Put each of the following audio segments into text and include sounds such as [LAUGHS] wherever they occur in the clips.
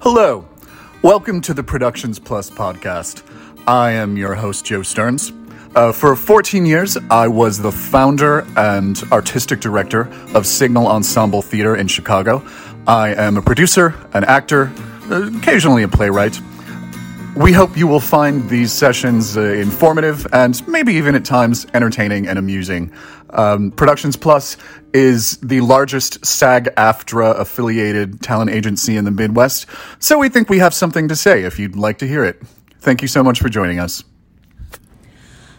Hello. Welcome to the Productions Plus podcast. I am your host, Joe Stearns. Uh, for 14 years, I was the founder and artistic director of Signal Ensemble Theater in Chicago. I am a producer, an actor, occasionally a playwright. We hope you will find these sessions uh, informative and maybe even at times entertaining and amusing. Um, Productions Plus is the largest SAG AFTRA affiliated talent agency in the Midwest, so we think we have something to say if you'd like to hear it. Thank you so much for joining us.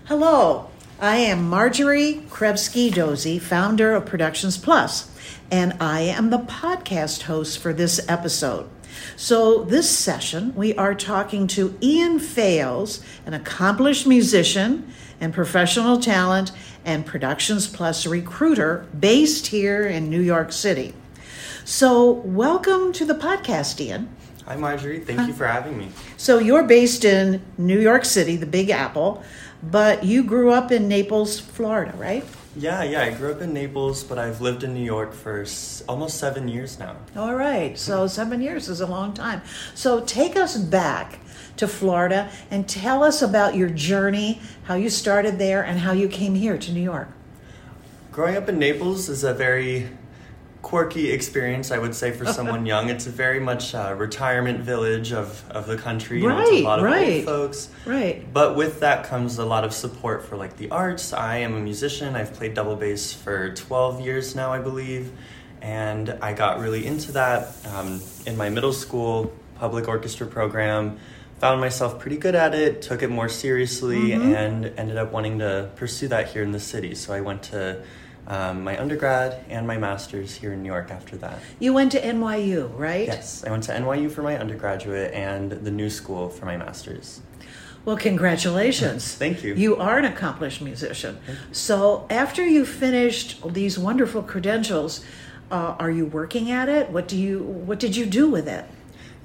Hello, I am Margery Krevsky Dosey, founder of Productions Plus, and I am the podcast host for this episode. So, this session, we are talking to Ian Fales, an accomplished musician and professional talent and Productions Plus recruiter based here in New York City. So, welcome to the podcast, Ian. Hi, Margery. Thank you for having me. So, you're based in New York City, the Big Apple, but you grew up in Naples, Florida, right? Yeah, yeah. I grew up in Naples, but I've lived in New York for s- almost seven years now. All right. So, [LAUGHS] seven years is a long time. So, take us back to Florida and tell us about your journey, how you started there, and how you came here to New York. Growing up in Naples is a very quirky experience, I would say, for someone young. It's a very much uh, retirement village of, of the country. You know, it's Right, a lot of right. old folks. Right. But with that comes a lot of support for like the arts. I am a musician. I've played double bass for 12 years now, I believe. And I got really into that um, in my middle school public orchestra program. Found myself pretty good at it, took it more seriously, and ended up wanting to pursue that here in the city. So I went to um, my undergrad and my master's here in New York after that. You went to NYU, right? Yes, I went to NYU for my undergraduate and the New School for my master's. Well, congratulations. [LAUGHS] Thank you. You are an accomplished musician. So, after you finished these wonderful credentials, uh, are you working at it? What do you What did you do with it?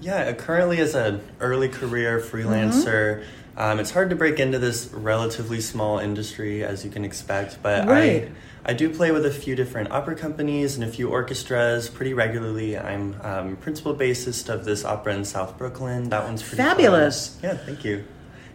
Yeah, currently as an early career freelancer, um, it's hard to break into this relatively small industry as you can expect. But Right. I, I do play with a few different opera companies and a few orchestras pretty regularly. I'm um, principal bassist of this opera in South Brooklyn. That one's pretty fun. Fabulous. Yeah, thank you.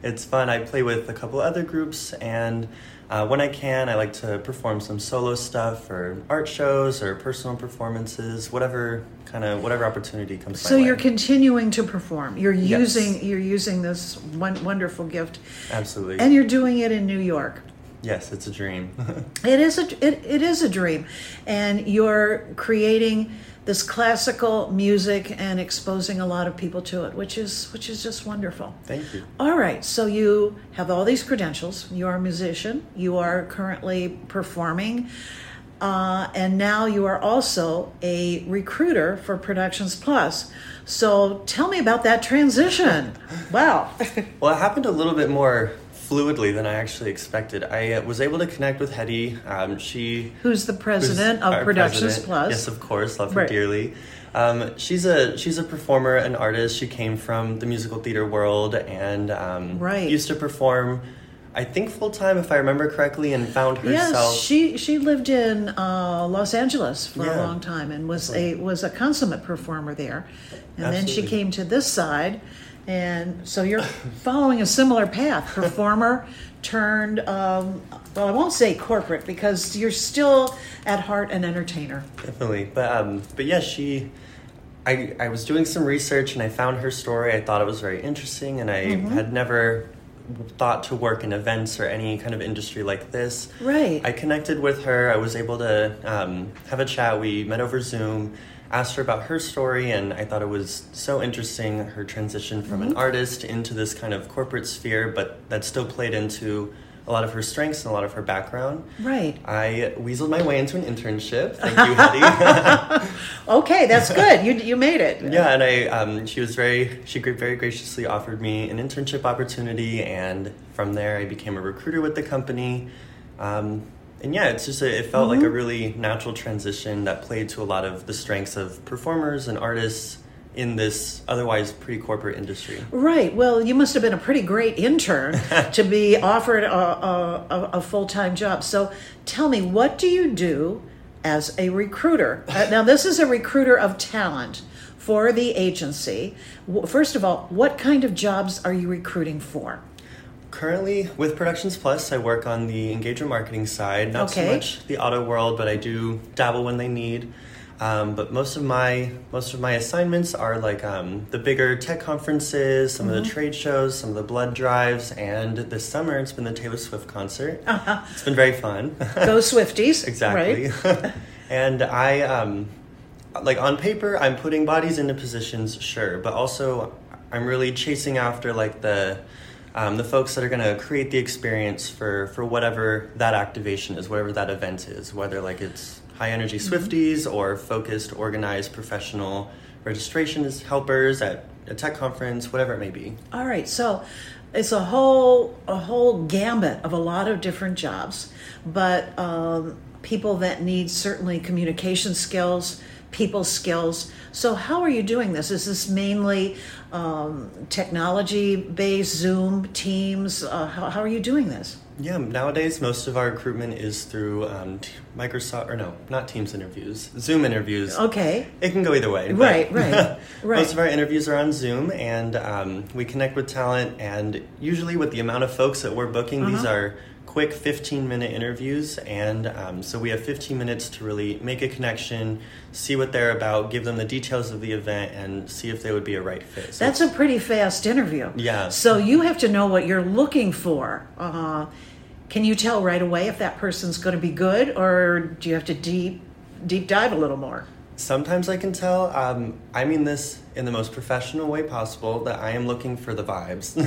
It's fun. I play with a couple other groups, and uh, when I can, I like to perform some solo stuff or art shows or personal performances, whatever kind of whatever opportunity comes. So you're way. continuing to perform. You're Yes. using you're using this one wonderful gift, Absolutely. and you're doing it in New York. yes, it's a dream. [LAUGHS] It is a it, it is a dream, and you're creating this classical music and exposing a lot of people to it, which is which is just wonderful. Thank you. All right, so you have all these credentials. You are a musician. You are currently performing, uh, and now you are also a recruiter for Productions Plus. So tell me about that transition. wow. [LAUGHS] Well, it happened a little bit more fluidly than I actually expected. I uh, was able to connect with Hetty. Um, she Who's the who's president of Productions president. Plus? Yes, of course, love Right. her dearly. Um, she's a she's a performer, an artist. She came from the musical theater world and um, Right. used to perform. I think full time, if I remember correctly, and found herself. Yes, she she lived in uh, Los Angeles for a long time and was a was a consummate performer there, and then she came to this side, and so you're following a similar path. Performer turned um, well, I won't say corporate because you're still at heart an entertainer. Definitely, but um, but yeah, she. I I was doing some research and I found her story. I thought it was very interesting, and I Mm-hmm. had never thought to work in events or any kind of industry like this. Right. I connected with her. I was able to um, have a chat. We met over Zoom. Asked her about her story, and I thought it was so interesting her transition from Mm-hmm. an artist into this kind of corporate sphere, but that still played into a lot of her strengths and a lot of her background. Right. I weaseled my way into an internship. Thank you, [LAUGHS] Hetty. [LAUGHS] Okay, that's good. You you made it. yeah, and I um, she was very she very graciously offered me an internship opportunity, and from there I became a recruiter with the company. Um, and yeah, it's just a, it felt like a really natural transition that played to a lot of the strengths of performers and artists in this otherwise pretty corporate industry. Right. Well, you must have been a pretty great intern [LAUGHS] to be offered a, a, a, full time job. So tell me, what do you do as a recruiter? Uh, [LAUGHS] now, this is a recruiter of talent for the agency. First of all, what kind of jobs are you recruiting for? Currently, with Productions Plus, I work on the engagement marketing side. Not Okay. so much the auto world, but I do dabble when they need. Um, but most of my most of my assignments are like um, the bigger tech conferences, some Mm-hmm. of the trade shows, some of the blood drives, and this summer it's been the Taylor Swift concert. It's been very fun. [LAUGHS] Go Swifties. [LAUGHS] exactly. [LAUGHS] And I um, like on paper, I'm putting bodies into positions, sure, but also I'm really chasing after like the um, the folks that are going to create the experience for for whatever that activation is, whatever that event is, whether like it's high energy Swifties or focused, organized, professional registrations helpers at a tech conference, whatever it may be. All right, so it's a whole a whole gambit of a lot of different jobs, but um, people that need certainly communication skills, people skills. So how are you doing this? Is this mainly um, technology based, Zoom, Teams? Uh, how, how are you doing this? Yeah, nowadays most of our recruitment is through um, Microsoft, or no, not Teams interviews, Zoom interviews. Okay, It can go either way. Right, right, [LAUGHS] right. Most of our interviews are on Zoom, and um, we connect with talent. And usually, with the amount of folks that we're booking, these Uh-huh. are quick 15 minute interviews. And um, so we have 15 minutes to really make a connection, see what they're about, give them the details of the event, and see if they would be a right fit. So that's a pretty fast interview. Yeah. So you have to know what you're looking for. Uh, can you tell right away if that person's going to be good, or do you have to deep deep dive a little more? Sometimes I can tell. Um, I mean this in the most professional way possible that I am looking for the vibes.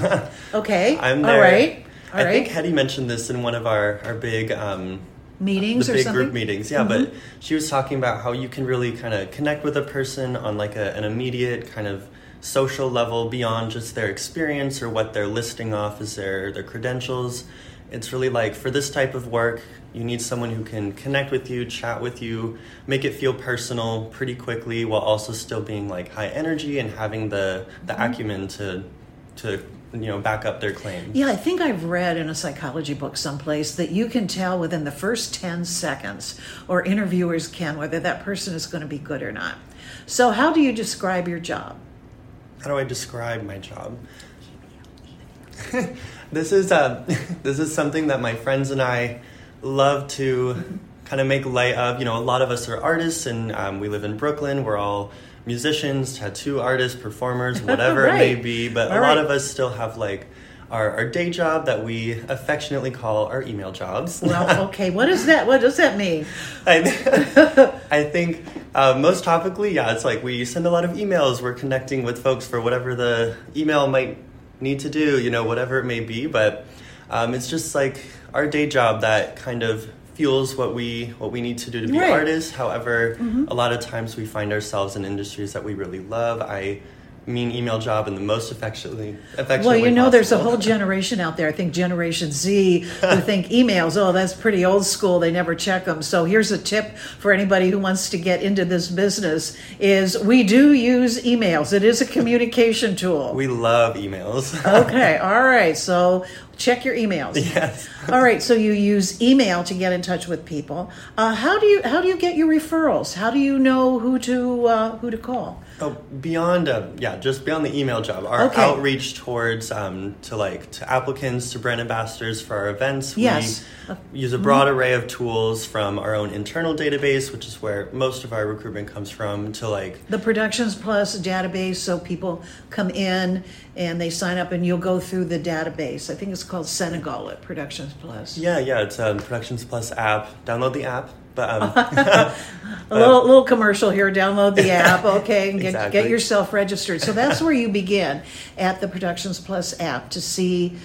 [LAUGHS] Okay. I'm All there. right. All I right. think Hetty mentioned this in one of our, our big um, Meetings the or big something. group meetings. Yeah, but she was talking about how you can really kind of connect with a person on like a, an immediate kind of social level beyond just their experience or what they're listing off as their their credentials. It's really like for this type of work, you need someone who can connect with you, chat with you, make it feel personal pretty quickly while also still being like high energy and having the the Mm-hmm. acumen to to you know back up their claims. Yeah, I think I've read in a psychology book someplace that you can tell within the first 10 seconds, or interviewers can, whether that person is going to be good or not. So, how do you describe your job? how do I describe my job? [LAUGHS] this is uh, [LAUGHS] this is something that my friends and I love to kind of make light of. You know, a lot of us are artists, and um, we live in Brooklyn. We're all musicians, tattoo artists, performers, [LAUGHS] whatever it may be. But All a lot right. of us still have like our, our day job that we affectionately call our email jobs. Well, [LAUGHS] okay, what is that? What does that mean? I, [LAUGHS] I think uh, most topically, yeah, it's like we send a lot of emails. We're connecting with folks for whatever the email might need to do, you know, whatever it may be. But um, it's just like our day job that kind of fuels what we what we need to do to be Right. artists. However, mm-hmm. a lot of times we find ourselves in industries that we really love. I mean email job in the most affectionately affectionate Well, you know, there's a whole generation out there. I think Generation Z who [LAUGHS] think emails, oh, that's pretty old school. They never check them. So here's a tip for anybody who wants to get into this business: is we do use emails. It is a communication tool. we love emails. [LAUGHS] okay, all right. So check your emails. yes. All right. So you use email to get in touch with people. Uh, how do you how do you get your referrals? How do you know who to uh, who to call? Oh, beyond uh, yeah, just beyond the email job, our Okay. outreach towards um, to like to applicants, to brand ambassadors for our events. Yes. We use a broad array of tools from our own internal database, which is where most of our recruitment comes from, to like the Productions Plus database, so people come in and they sign up, and you'll go through the database. I think it's called Senegal at Productions Plus. yeah, yeah, it's a Productions Plus app. Download the app, but um, [LAUGHS] A little [LAUGHS] little commercial here. Download the app, [LAUGHS] okay, and get Exactly. get yourself registered. So that's where you begin at the Productions Plus app to see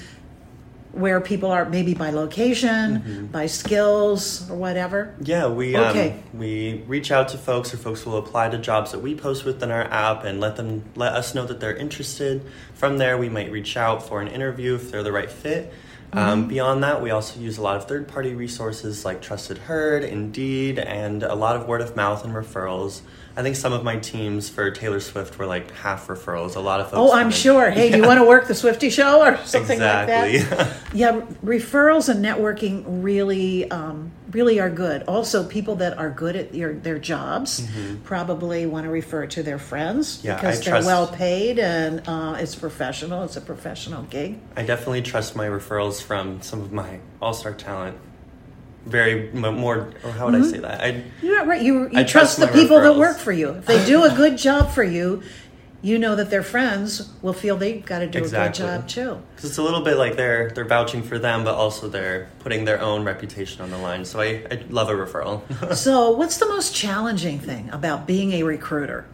where people are, maybe by location, by skills, or whatever. Yeah, we Okay. um, we reach out to folks, or folks will apply to jobs that we post within our app, and let them let us know that they're interested. From there, we might reach out for an interview if they're the right fit. Um, beyond that, we also use a lot of third-party resources like Trusted Herd, Indeed, and a lot of word of mouth and referrals. I think some of my teams for Taylor Swift were like half referrals. A lot of folks. Oh, I'm sure. Hey, do you want to work the Swifty show or something exactly. like that? [LAUGHS] Yeah, referrals and networking really um, really are good. Also, people that are good at your, their jobs Mm-hmm. probably want to refer to their friends Yeah, because I they're trust- well paid and uh, it's professional. It's a professional gig. I definitely trust my referrals from some of my all star talent. Very more, or how would Mm-hmm. I say that? I You're not right. You, you I trust, trust the people that work for you. If they do a good job for you, you know that their friends will feel they've got to do Exactly. a good job too. Because it's a little bit like they're they're vouching for them, but also they're putting their own reputation on the line. So I, I love a referral. [LAUGHS] so, what's the most challenging thing about being a recruiter?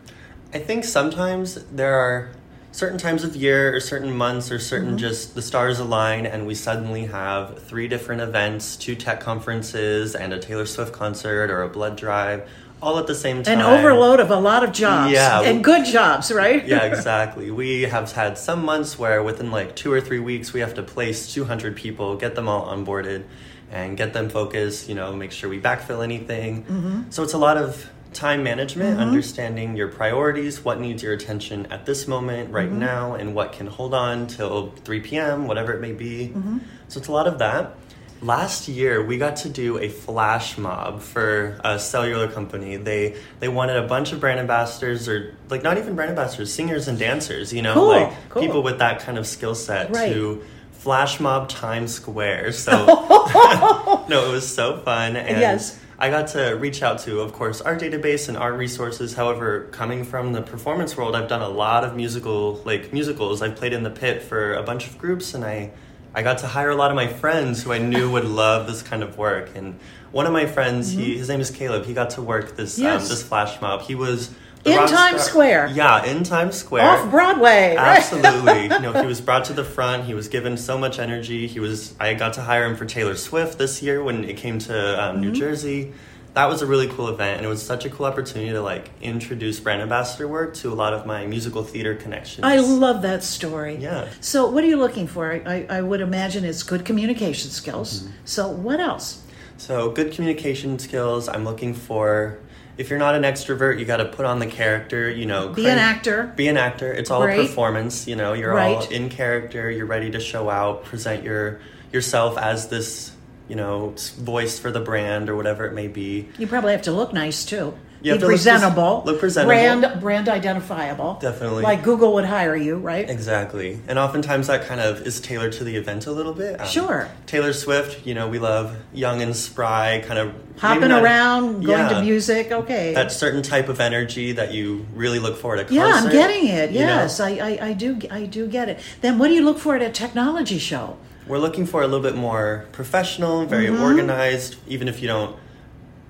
I think sometimes there are certain times of year or certain months or certain Mm-hmm. just the stars align and we suddenly have three different events, two tech conferences and a Taylor Swift concert or a blood drive all at the same time. An overload of a lot of jobs Yeah. and good jobs, right? yeah, [LAUGHS] exactly. We have had some months where within like two or three weeks we have to place 200 people, get them all onboarded, and get them focused. You know, make sure we backfill anything. Mm-hmm. So it's a lot of time management, understanding your priorities, what needs your attention at this moment, right Mm-hmm. now, and what can hold on till 3 p.m., whatever it may be. Mm-hmm. So it's a lot of that. Last year, we got to do a flash mob for a cellular company. They they wanted a bunch of brand ambassadors, or like not even brand ambassadors, singers and dancers. You know, Cool, like cool. people with that kind of skill set Right. to flash mob Times Square. So [LAUGHS] [LAUGHS] no, it was so fun. And Yes. I got to reach out to, of course, our database and our resources. However, coming from the performance world, I've done a lot of musical, like musicals. I've played in the pit for a bunch of groups, and I, I got to hire a lot of my friends who I knew would love this kind of work. And one of my friends, he, his name is Caleb. He got to work this Mm-hmm. Yes. um, this flash mob. He was In Times star- Square. Yeah, in Times Square. Off Broadway. Absolutely. you know, he [LAUGHS] was brought to the front. He was given so much energy. He was. I got to hire him for Taylor Swift this year when it came to um, Mm-hmm. New Jersey. That was a really cool event, and it was such a cool opportunity to like introduce brand ambassador work to a lot of my musical theater connections. I love that story. Yeah. So, what are you looking for? I, I would imagine it's good communication skills. Mm-hmm. So, what else? So, good communication skills. I'm looking for. If you're not an extrovert, you got to put on the character. You know, Be an actor. Be an actor. It's all a performance. You know, you're all in character. You're ready to show out, present your yourself as this. You know, voice for the brand or whatever it may be. You probably have to look nice too. You Be to look presentable. look presentable. Brand brand identifiable. Definitely. Like Google would hire you, right? Exactly. And oftentimes that kind of is tailored to the event a little bit. Um, Sure. Taylor Swift, you know, we love young and spry, kind of Hopping not- around, going to music. Okay. That certain type of energy that you really look for at a yeah, concert. I'm getting it. you know? Yes, I, I, I do. I do get it. Then, what do you look for at a technology show? We're looking for a little bit more professional, very organized, even if you don't,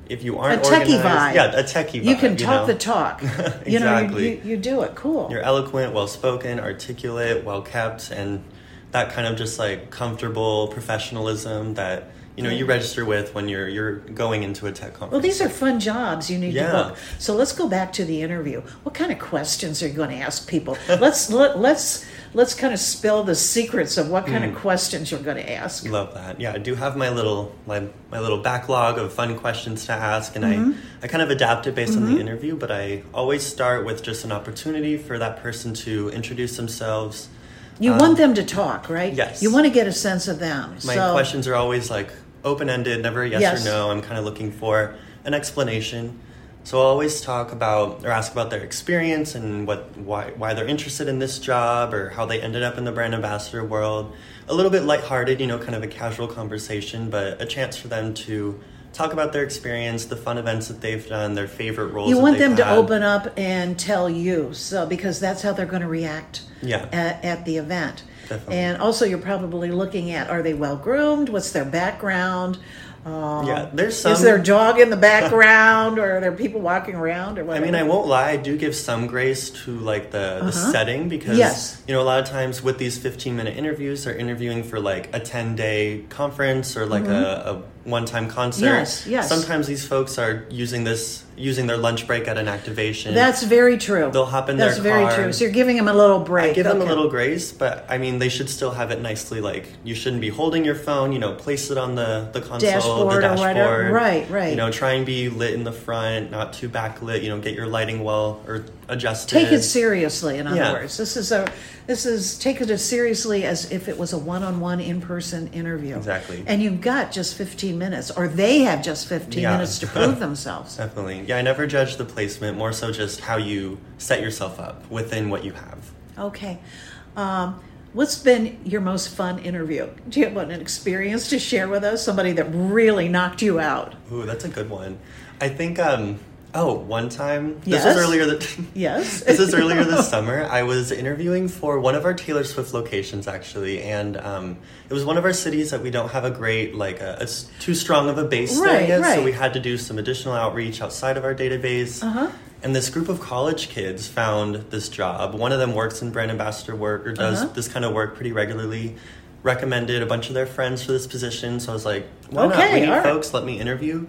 if you Mm-hmm. A aren't techie organized. vibe. Yeah, a techie vibe. You can talk know? the talk. [LAUGHS] You know, you, Exactly. you, you do it. Cool. You're eloquent, well spoken, articulate, well kept, and that kind of just like comfortable professionalism that you know you register with when you're you're going into a tech conference. Well, these are fun jobs you need Yeah. to book. So let's go back to the interview. What kind of questions are you going to ask people? [LAUGHS] let's let, let's let's kind of spill the secrets of what kind of questions you're going to ask. Love that. Yeah, I do have my little my, my little backlog of fun questions to ask, and Mm-hmm. I I kind of adapt it based on the interview. But I always start with just an opportunity for that person to introduce themselves. You want them to talk, right? Um, yes. You want to get a sense of them. My so, questions are always like open ended, never a yes, Yes. or no. I'm kind of looking for an explanation. So I'll always talk about or ask about their experience and what why why they're interested in this job or how they ended up in the brand ambassador world. A little bit lighthearted, you know, kind of a casual conversation, but a chance for them to talk about their experience, the fun events that they've done, their favorite roles. you want them to open up and tell you, so because that's how they're going to react. Yeah. At, at the event. Definitely. And also, you're probably looking at: Are they well groomed? What's their background? Um, Yeah, there's some Is there a dog in the [LAUGHS] background, or are there people walking around, or I mean, I won't lie. I do give some grace to like the, the setting because Uh-huh. Yes. you know a lot of times with these fifteen minute interviews, they're interviewing for like a ten day conference or like a, a one time concert. Yes, yes. Sometimes these folks are using this using their lunch break at an activation. That's very true. They'll hop in That's their very true. So you're giving them a little break. I give them a little grace, but I mean they should still have it nicely. Like you shouldn't be holding your phone. You know, place it on the the console, Dashboard the dashboard. Right, right. You know, try and be lit in the front, not too backlit. You know, get your lighting well or adjusted. Take it seriously. In other Yeah. words, this is a This is take it as seriously as if it was a one-on-one in-person interview. Exactly. And you've got just 15 minutes, or they have just 15 Yeah. minutes to prove [LAUGHS] themselves. Definitely. Yeah, I never judge the placement, more so just how you set yourself up within what you have. Okay. Um, what's been your most fun interview? Do you have an experience to share with us? Somebody that really knocked you out? Ooh, that's a good one. I think, um, oh, one time, Yes. this was earlier that. [LAUGHS] Yes. [LAUGHS] this is earlier this summer. I was interviewing for one of our Taylor Swift locations, actually, and um, it was one of our cities that we don't have a great, like, a, it's too strong of a base Right, there yet. right. So we had to do some additional outreach outside of our database. Uh-huh. And this group of college kids found this job. One of them works in brand ambassador work or does Uh-huh. this kind of work pretty regularly. Recommended a bunch of their friends for this position, so I was like, "Why not? We need right. folks. Let me interview."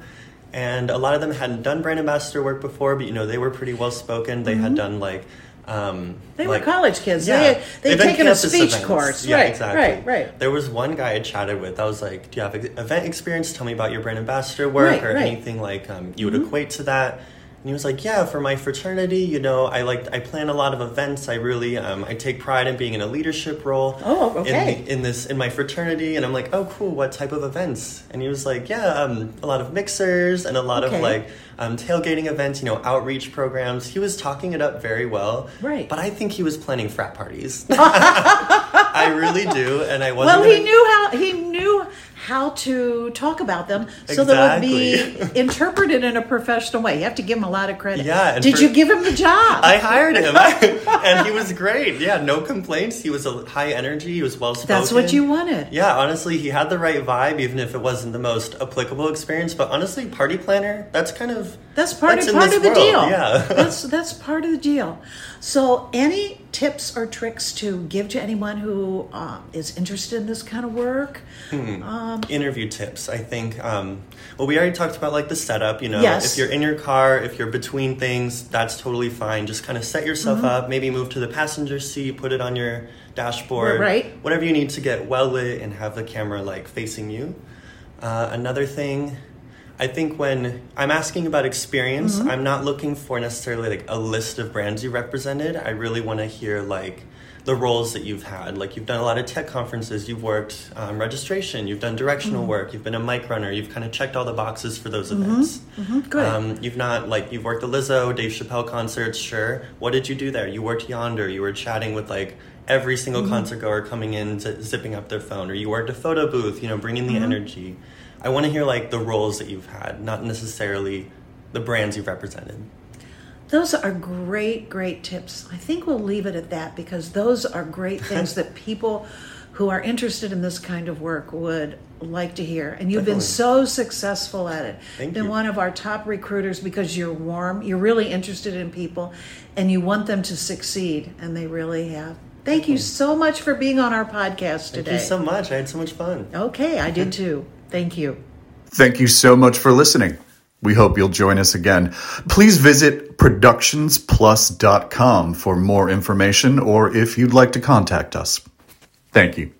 And a lot of them hadn't done brand ambassador work before, but you know they were pretty well spoken. They had done like um, Mm-hmm. They like- were college kids. Yeah. They had, they'd taken a speech events. course. Yeah, right, exactly. right, right. There was one guy I chatted with. I was like, "Do you have event experience? Tell me about your brand ambassador work Right, or right. anything like um, you would equate to that." And he was like, "Yeah, for my fraternity, you know, I like I plan a lot of events. I really um, I take pride in being in a leadership role. Oh, okay. In, in this in my fraternity, and I'm like, oh, cool. What type of events? And he was like, yeah, um, a lot of mixers and a lot Okay. of like um, tailgating events. You know, outreach programs. He was talking it up very well. Right. But I think he was planning frat parties. [LAUGHS] [LAUGHS] I really do, and I wasn't. Well, he gonna- knew how he knew how to talk about them so that it would be [LAUGHS] interpreted in a professional way. You have to give him a lot of credit. Yeah, Did for- you give him the job? I hired him, [LAUGHS] and he was great. Yeah, no complaints. He was a high energy. He was well spoken. That's what you wanted. Yeah, honestly, he had the right vibe, even if it wasn't the most applicable experience. But honestly, party planner, that's kind of That's part that's of part of the world, deal. Yeah. [LAUGHS] that's that's part of the deal. So, any tips or tricks to give to anyone who um, is interested in this kind of work? Um, Interview tips. I think. Um, well, we already talked about like the setup. You know, Yes. if you're in your car, if you're between things, that's totally fine. Just kind of set yourself Mm-hmm. up. Maybe move to the passenger seat. Put it on your dashboard. Right. Whatever you need to get well lit and have the camera like facing you. Uh, another thing. I think when I'm asking about experience, Mm-hmm. I'm not looking for necessarily like a list of brands you represented. I really want to hear like the roles that you've had. Like you've done a lot of tech conferences, you've worked um, registration, you've done directional Mm-hmm. work, you've been a mic runner, you've kind of checked all the boxes for those events. Mm-hmm. good. Um, you've not like you've worked the Lizzo, Dave Chappelle concerts, sure. What did you do there? You worked Yondr. You were chatting with like every single Mm-hmm. concert goer coming in, z- zipping up their phone, or you worked a photo booth. You know, bringing Mm-hmm. the energy. I want to hear like the roles that you've had, not necessarily the brands you've represented. Those are great, great tips. I think we'll leave it at that because those are great [LAUGHS] things that people who are interested in this kind of work would like to hear. And you've been so successful at it. Thank been you. one of our top recruiters because you're warm, you're really interested in people, and you want them to succeed, and they really have. Thank you so much for being on our podcast today. Thank you so much. I had so much fun. okay, I did too. Thank you. Thank you so much for listening. We hope you'll join us again. Please visit productionsplus.com for more information or if you'd like to contact us. Thank you.